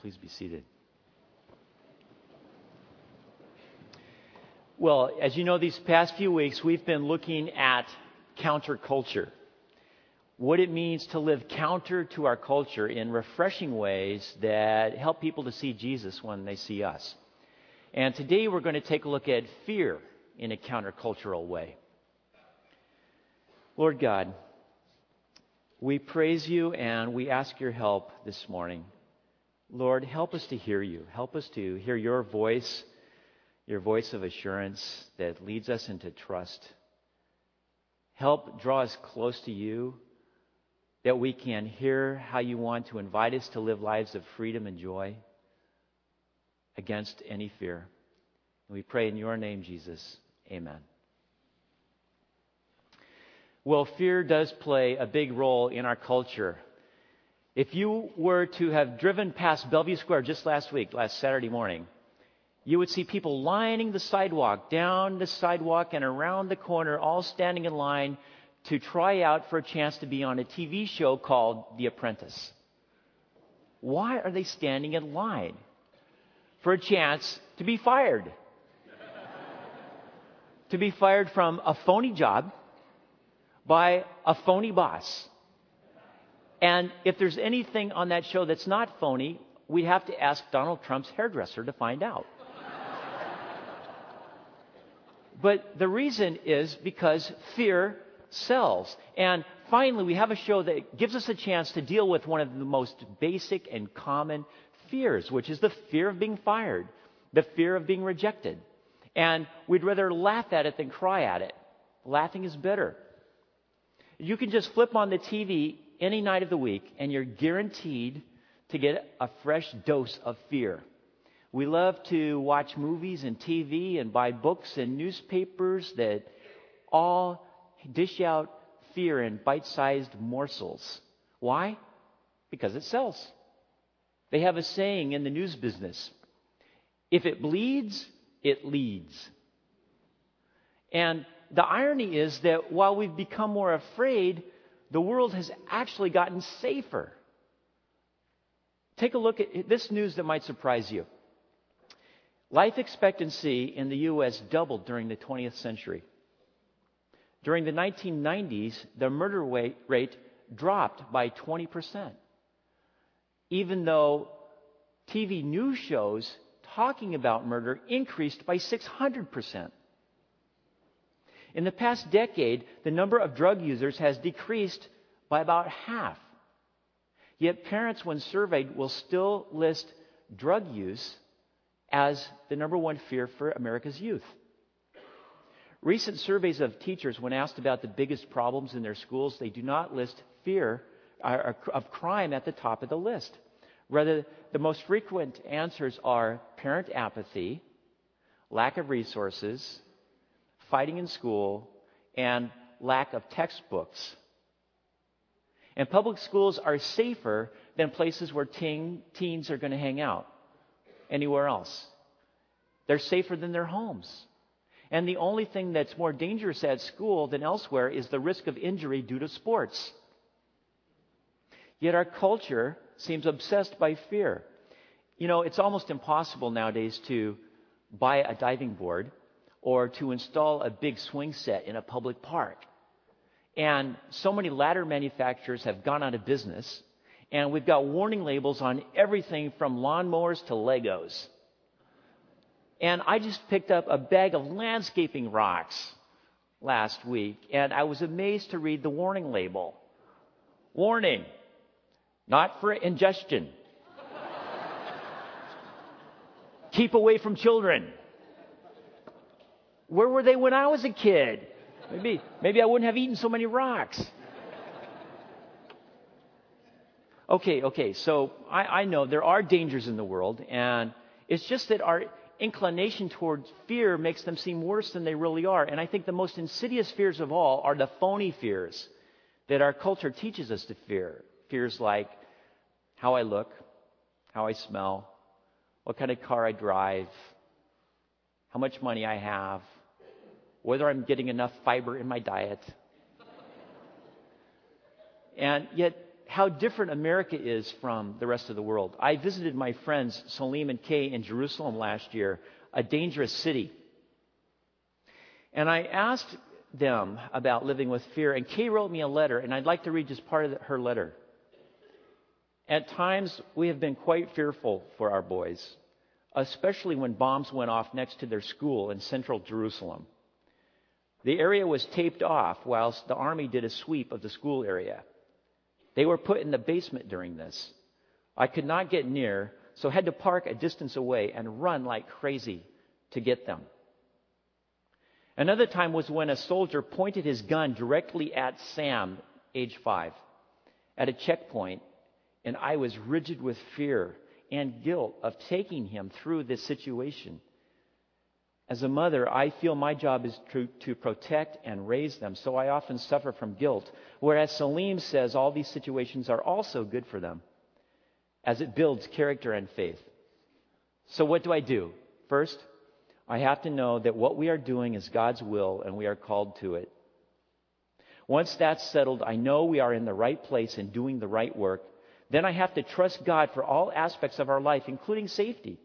Please be seated. Well, as you know, these past few weeks, we've been looking at counterculture. What it means to live counter to our culture in refreshing ways that help people to see Jesus when they see us. And today we're going to take a look at fear in a countercultural way. Lord God, we praise you and we ask your help this morning. Lord, help us to hear you. Help us to hear your voice, your voice of assurance that leads us into trust. Help draw us close to you that we can hear how you want to invite us to live lives of freedom and joy against any fear. And we pray in your name, Jesus. Amen. Well, fear does play a big role in our culture. If you were to have driven past Bellevue Square just last week, last Saturday morning, you would see people lining the sidewalk, down the sidewalk and around the corner, all standing in line to try out for a chance to be on a TV show called The Apprentice. Why are they standing in line? For a chance to be fired. to be fired from a phony job by a phony boss. And if there's anything on that show that's not phony, we'd have to ask Donald Trump's hairdresser to find out. but the reason is because fear sells. And finally, we have a show that gives us a chance to deal with one of the most basic and common fears, which is the fear of being fired, the fear of being rejected. And we'd rather laugh at it than cry at it. Laughing is bitter. You can just flip on the TV any night of the week and you're guaranteed to get a fresh dose of fear. We love to watch movies and TV and buy books and newspapers that all dish out fear in bite sized morsels. Why? Because it sells. They have a saying in the news business if it bleeds, it leads. And the irony is that while we've become more afraid, the world has actually gotten safer. Take a look at this news that might surprise you. Life expectancy in the U.S. doubled during the 20th century. During the 1990s, the murder rate dropped by 20%, even though TV news shows talking about murder increased by 600%. In the past decade, the number of drug users has decreased by about half. Yet parents, when surveyed, will still list drug use as the number one fear for America's youth. Recent surveys of teachers, when asked about the biggest problems in their schools, they do not list fear uh, of crime at the top of the list. Rather, the most frequent answers are parent apathy, lack of resources, fighting in school, and lack of textbooks. And public schools are safer than places where teen, teens are going to hang out anywhere else. They're safer than their homes. And the only thing that's more dangerous at school than elsewhere is the risk of injury due to sports. Yet our culture seems obsessed by fear. You know, it's almost impossible nowadays to buy a diving board or to install a big swing set in a public park. And so many ladder manufacturers have gone out of business, and we've got warning labels on everything from lawnmowers to Legos. And I just picked up a bag of landscaping rocks last week, and I was amazed to read the warning label. Warning, not for ingestion. Keep away from children. Where were they when I was a kid? Maybe, maybe I wouldn't have eaten so many rocks. Okay, okay, so I, I know there are dangers in the world, and it's just that our inclination towards fear makes them seem worse than they really are. And I think the most insidious fears of all are the phony fears that our culture teaches us to fear. Fears like how I look, how I smell, what kind of car I drive, how much money I have, whether I'm getting enough fiber in my diet. And yet, how different America is from the rest of the world. I visited my friends Salim and Kay in Jerusalem last year, a dangerous city. And I asked them about living with fear, and Kay wrote me a letter, and I'd like to read just part of her letter. At times, we have been quite fearful for our boys, especially when bombs went off next to their school in central Jerusalem. The area was taped off whilst the army did a sweep of the school area. They were put in the basement during this. I could not get near, so had to park a distance away and run like crazy to get them. Another time was when a soldier pointed his gun directly at Sam, age five, at a checkpoint, and I was rigid with fear and guilt of taking him through this situation. As a mother, I feel my job is to, to protect and raise them, so I often suffer from guilt. Whereas Salim says all these situations are also good for them, as it builds character and faith. So, what do I do? First, I have to know that what we are doing is God's will and we are called to it. Once that's settled, I know we are in the right place and doing the right work. Then I have to trust God for all aspects of our life, including safety.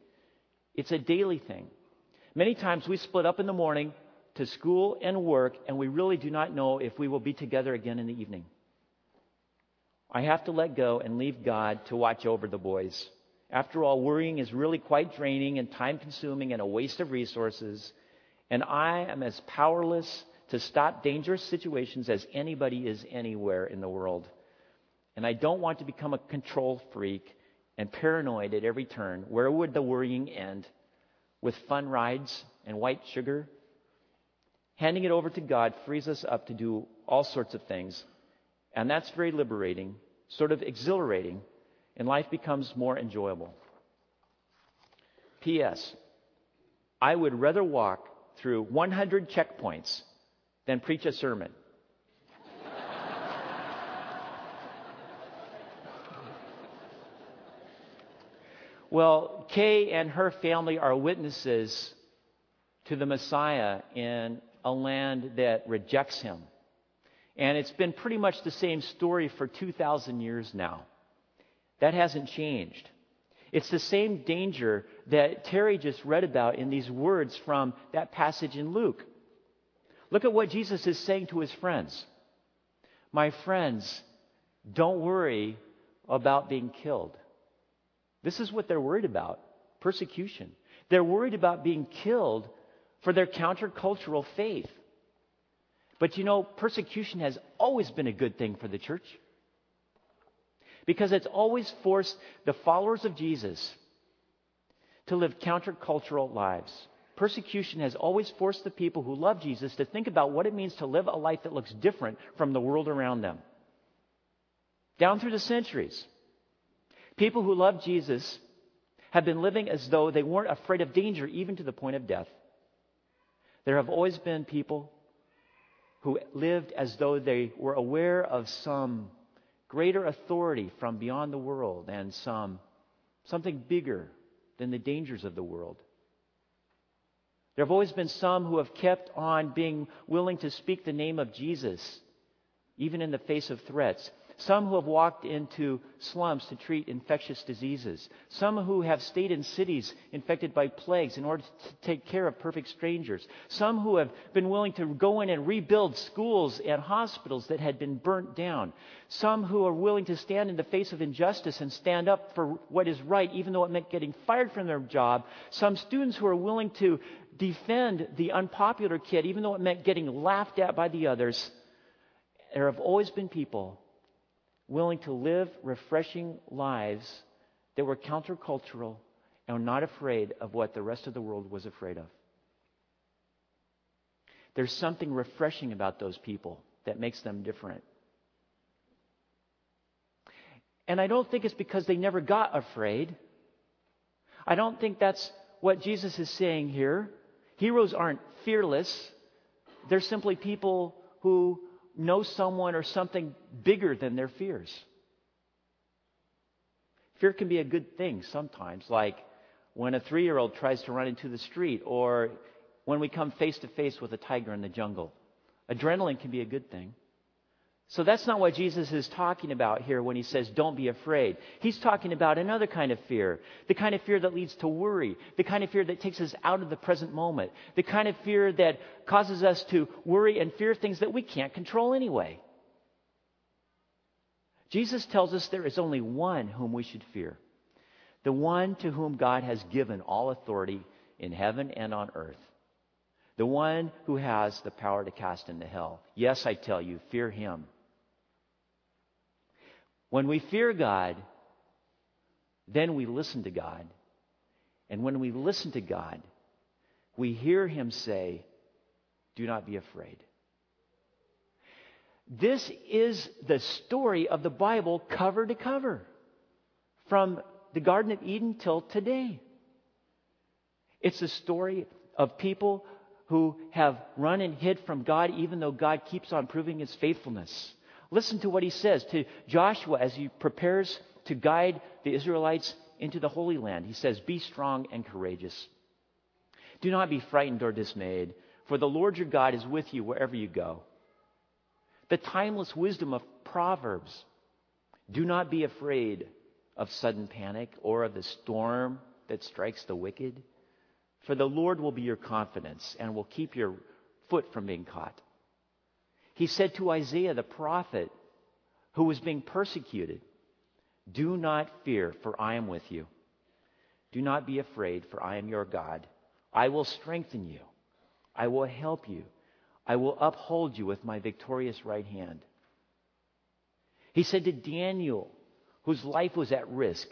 It's a daily thing. Many times we split up in the morning to school and work, and we really do not know if we will be together again in the evening. I have to let go and leave God to watch over the boys. After all, worrying is really quite draining and time consuming and a waste of resources. And I am as powerless to stop dangerous situations as anybody is anywhere in the world. And I don't want to become a control freak and paranoid at every turn. Where would the worrying end? With fun rides and white sugar. Handing it over to God frees us up to do all sorts of things. And that's very liberating, sort of exhilarating, and life becomes more enjoyable. P.S. I would rather walk through 100 checkpoints than preach a sermon. Well, Kay and her family are witnesses to the Messiah in a land that rejects him. And it's been pretty much the same story for 2,000 years now. That hasn't changed. It's the same danger that Terry just read about in these words from that passage in Luke. Look at what Jesus is saying to his friends. My friends, don't worry about being killed. This is what they're worried about persecution. They're worried about being killed for their countercultural faith. But you know, persecution has always been a good thing for the church because it's always forced the followers of Jesus to live countercultural lives. Persecution has always forced the people who love Jesus to think about what it means to live a life that looks different from the world around them. Down through the centuries, People who love Jesus have been living as though they weren't afraid of danger, even to the point of death. There have always been people who lived as though they were aware of some greater authority from beyond the world and some something bigger than the dangers of the world. There have always been some who have kept on being willing to speak the name of Jesus, even in the face of threats. Some who have walked into slums to treat infectious diseases. Some who have stayed in cities infected by plagues in order to take care of perfect strangers. Some who have been willing to go in and rebuild schools and hospitals that had been burnt down. Some who are willing to stand in the face of injustice and stand up for what is right, even though it meant getting fired from their job. Some students who are willing to defend the unpopular kid, even though it meant getting laughed at by the others. There have always been people willing to live refreshing lives that were countercultural and not afraid of what the rest of the world was afraid of. There's something refreshing about those people that makes them different. And I don't think it's because they never got afraid. I don't think that's what Jesus is saying here. Heroes aren't fearless. They're simply people who know someone or something bigger than their fears. Fear can be a good thing sometimes, like when a three year old tries to run into the street or when we come face to face with a tiger in the jungle. Adrenaline can be a good thing. So that's not what Jesus is talking about here when he says, don't be afraid. He's talking about another kind of fear. The kind of fear that leads to worry. The kind of fear that takes us out of the present moment. The kind of fear that causes us to worry and fear things that we can't control anyway. Jesus tells us there is only one whom we should fear. The one to whom God has given all authority in heaven and on earth. The one who has the power to cast into hell. Yes, I tell you, fear him. When we fear God, then we listen to God. And when we listen to God, we hear Him say, Do not be afraid. This is the story of the Bible cover to cover, from the Garden of Eden till today. It's the story of people who have run and hid from God, even though God keeps on proving His faithfulness. Listen to what he says to Joshua as he prepares to guide the Israelites into the Holy Land. He says, Be strong and courageous. Do not be frightened or dismayed, for the Lord your God is with you wherever you go. The timeless wisdom of Proverbs. Do not be afraid of sudden panic or of the storm that strikes the wicked, for the Lord will be your confidence and will keep your foot from being caught. He said to Isaiah the prophet, who was being persecuted, Do not fear, for I am with you. Do not be afraid, for I am your God. I will strengthen you. I will help you. I will uphold you with my victorious right hand. He said to Daniel, whose life was at risk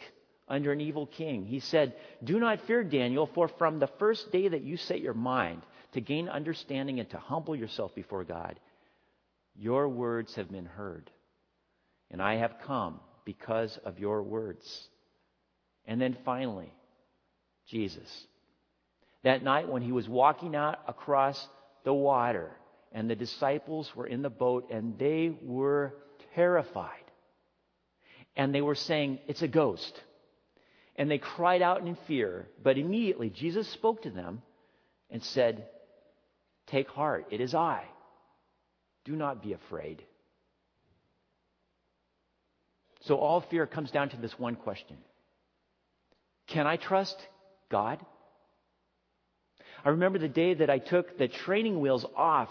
under an evil king, He said, Do not fear, Daniel, for from the first day that you set your mind to gain understanding and to humble yourself before God, your words have been heard, and I have come because of your words. And then finally, Jesus. That night when he was walking out across the water, and the disciples were in the boat, and they were terrified. And they were saying, It's a ghost. And they cried out in fear. But immediately Jesus spoke to them and said, Take heart, it is I. Do not be afraid. So all fear comes down to this one question Can I trust God? I remember the day that I took the training wheels off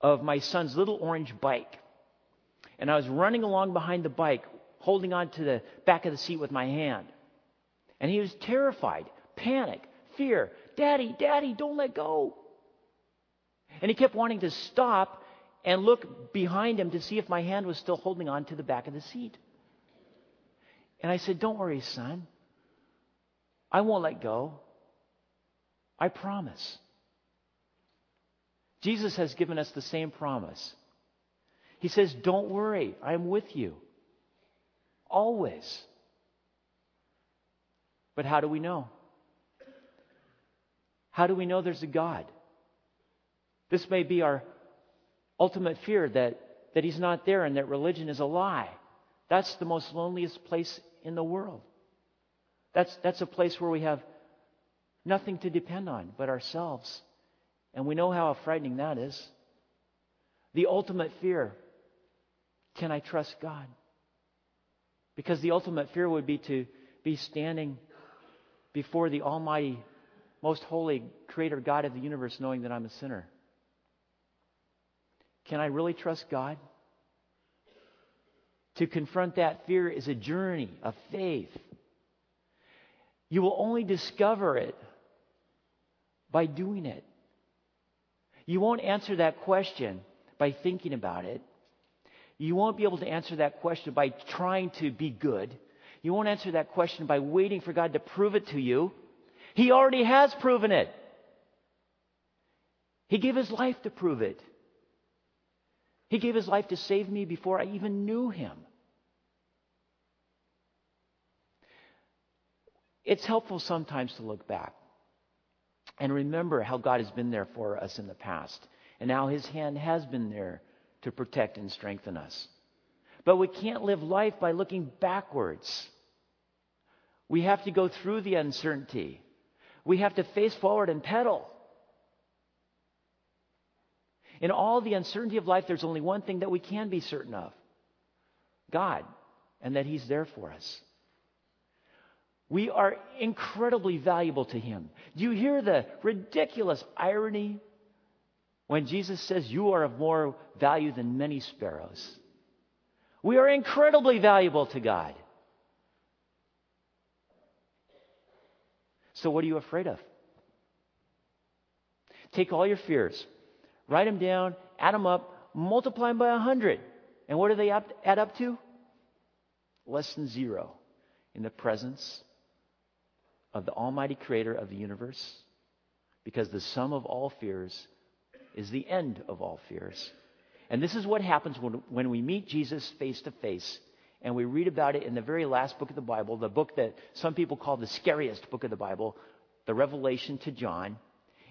of my son's little orange bike. And I was running along behind the bike, holding on to the back of the seat with my hand. And he was terrified, panic, fear. Daddy, Daddy, don't let go. And he kept wanting to stop and look behind him to see if my hand was still holding on to the back of the seat. And I said, Don't worry, son. I won't let go. I promise. Jesus has given us the same promise. He says, Don't worry, I'm with you. Always. But how do we know? How do we know there's a God? This may be our ultimate fear that, that he's not there and that religion is a lie. That's the most loneliest place in the world. That's, that's a place where we have nothing to depend on but ourselves. And we know how frightening that is. The ultimate fear can I trust God? Because the ultimate fear would be to be standing before the Almighty, most holy Creator God of the universe, knowing that I'm a sinner. Can I really trust God? To confront that fear is a journey of faith. You will only discover it by doing it. You won't answer that question by thinking about it. You won't be able to answer that question by trying to be good. You won't answer that question by waiting for God to prove it to you. He already has proven it. He gave his life to prove it. He gave his life to save me before I even knew him. It's helpful sometimes to look back and remember how God has been there for us in the past and how his hand has been there to protect and strengthen us. But we can't live life by looking backwards. We have to go through the uncertainty. We have to face forward and pedal. In all the uncertainty of life, there's only one thing that we can be certain of God, and that He's there for us. We are incredibly valuable to Him. Do you hear the ridiculous irony when Jesus says, You are of more value than many sparrows? We are incredibly valuable to God. So, what are you afraid of? Take all your fears, write them down, add them up, multiply them by a 100. And what do they add up to? Less than zero in the presence of the Almighty Creator of the universe. Because the sum of all fears is the end of all fears. And this is what happens when, when we meet Jesus face to face. And we read about it in the very last book of the Bible, the book that some people call the scariest book of the Bible, the Revelation to John.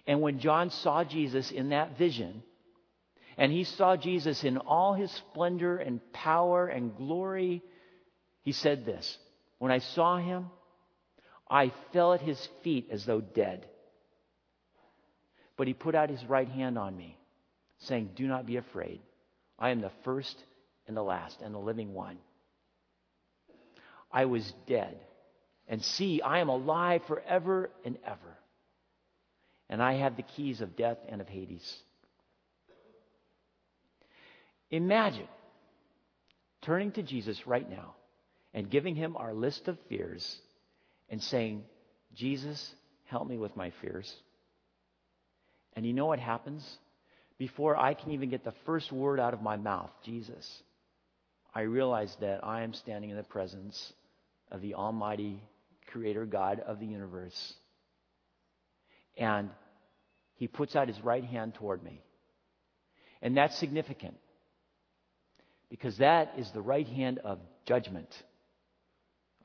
And when John saw Jesus in that vision, and he saw Jesus in all his splendor and power and glory, he said this When I saw him, I fell at his feet as though dead. But he put out his right hand on me, saying, Do not be afraid. I am the first and the last and the living one. I was dead. And see, I am alive forever and ever. And I have the keys of death and of Hades. Imagine turning to Jesus right now and giving him our list of fears and saying, Jesus, help me with my fears. And you know what happens? Before I can even get the first word out of my mouth, Jesus, I realize that I am standing in the presence of the Almighty Creator God of the universe. And He puts out His right hand toward me. And that's significant because that is the right hand of judgment,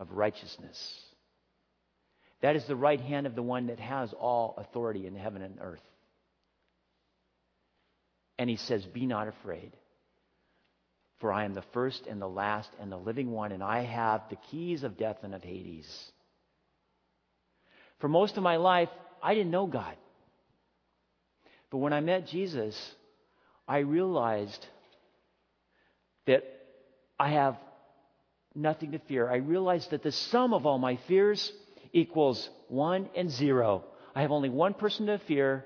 of righteousness. That is the right hand of the one that has all authority in heaven and earth. And he says, Be not afraid, for I am the first and the last and the living one, and I have the keys of death and of Hades. For most of my life, I didn't know God. But when I met Jesus, I realized that I have nothing to fear. I realized that the sum of all my fears equals one and zero. I have only one person to fear,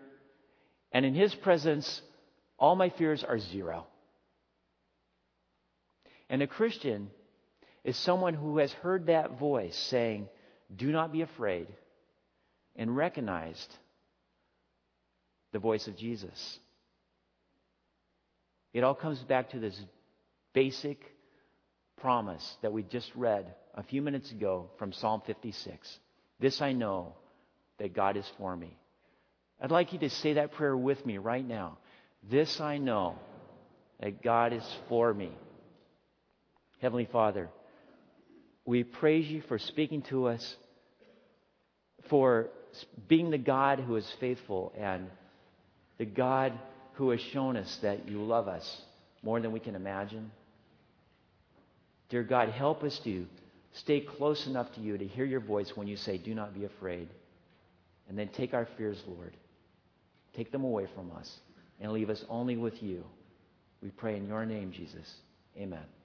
and in his presence, all my fears are zero. And a Christian is someone who has heard that voice saying, Do not be afraid, and recognized the voice of Jesus. It all comes back to this basic promise that we just read a few minutes ago from Psalm 56. This I know that God is for me. I'd like you to say that prayer with me right now. This I know that God is for me. Heavenly Father, we praise you for speaking to us, for being the God who is faithful, and the God who has shown us that you love us more than we can imagine. Dear God, help us to stay close enough to you to hear your voice when you say, Do not be afraid. And then take our fears, Lord. Take them away from us and leave us only with you. We pray in your name, Jesus. Amen.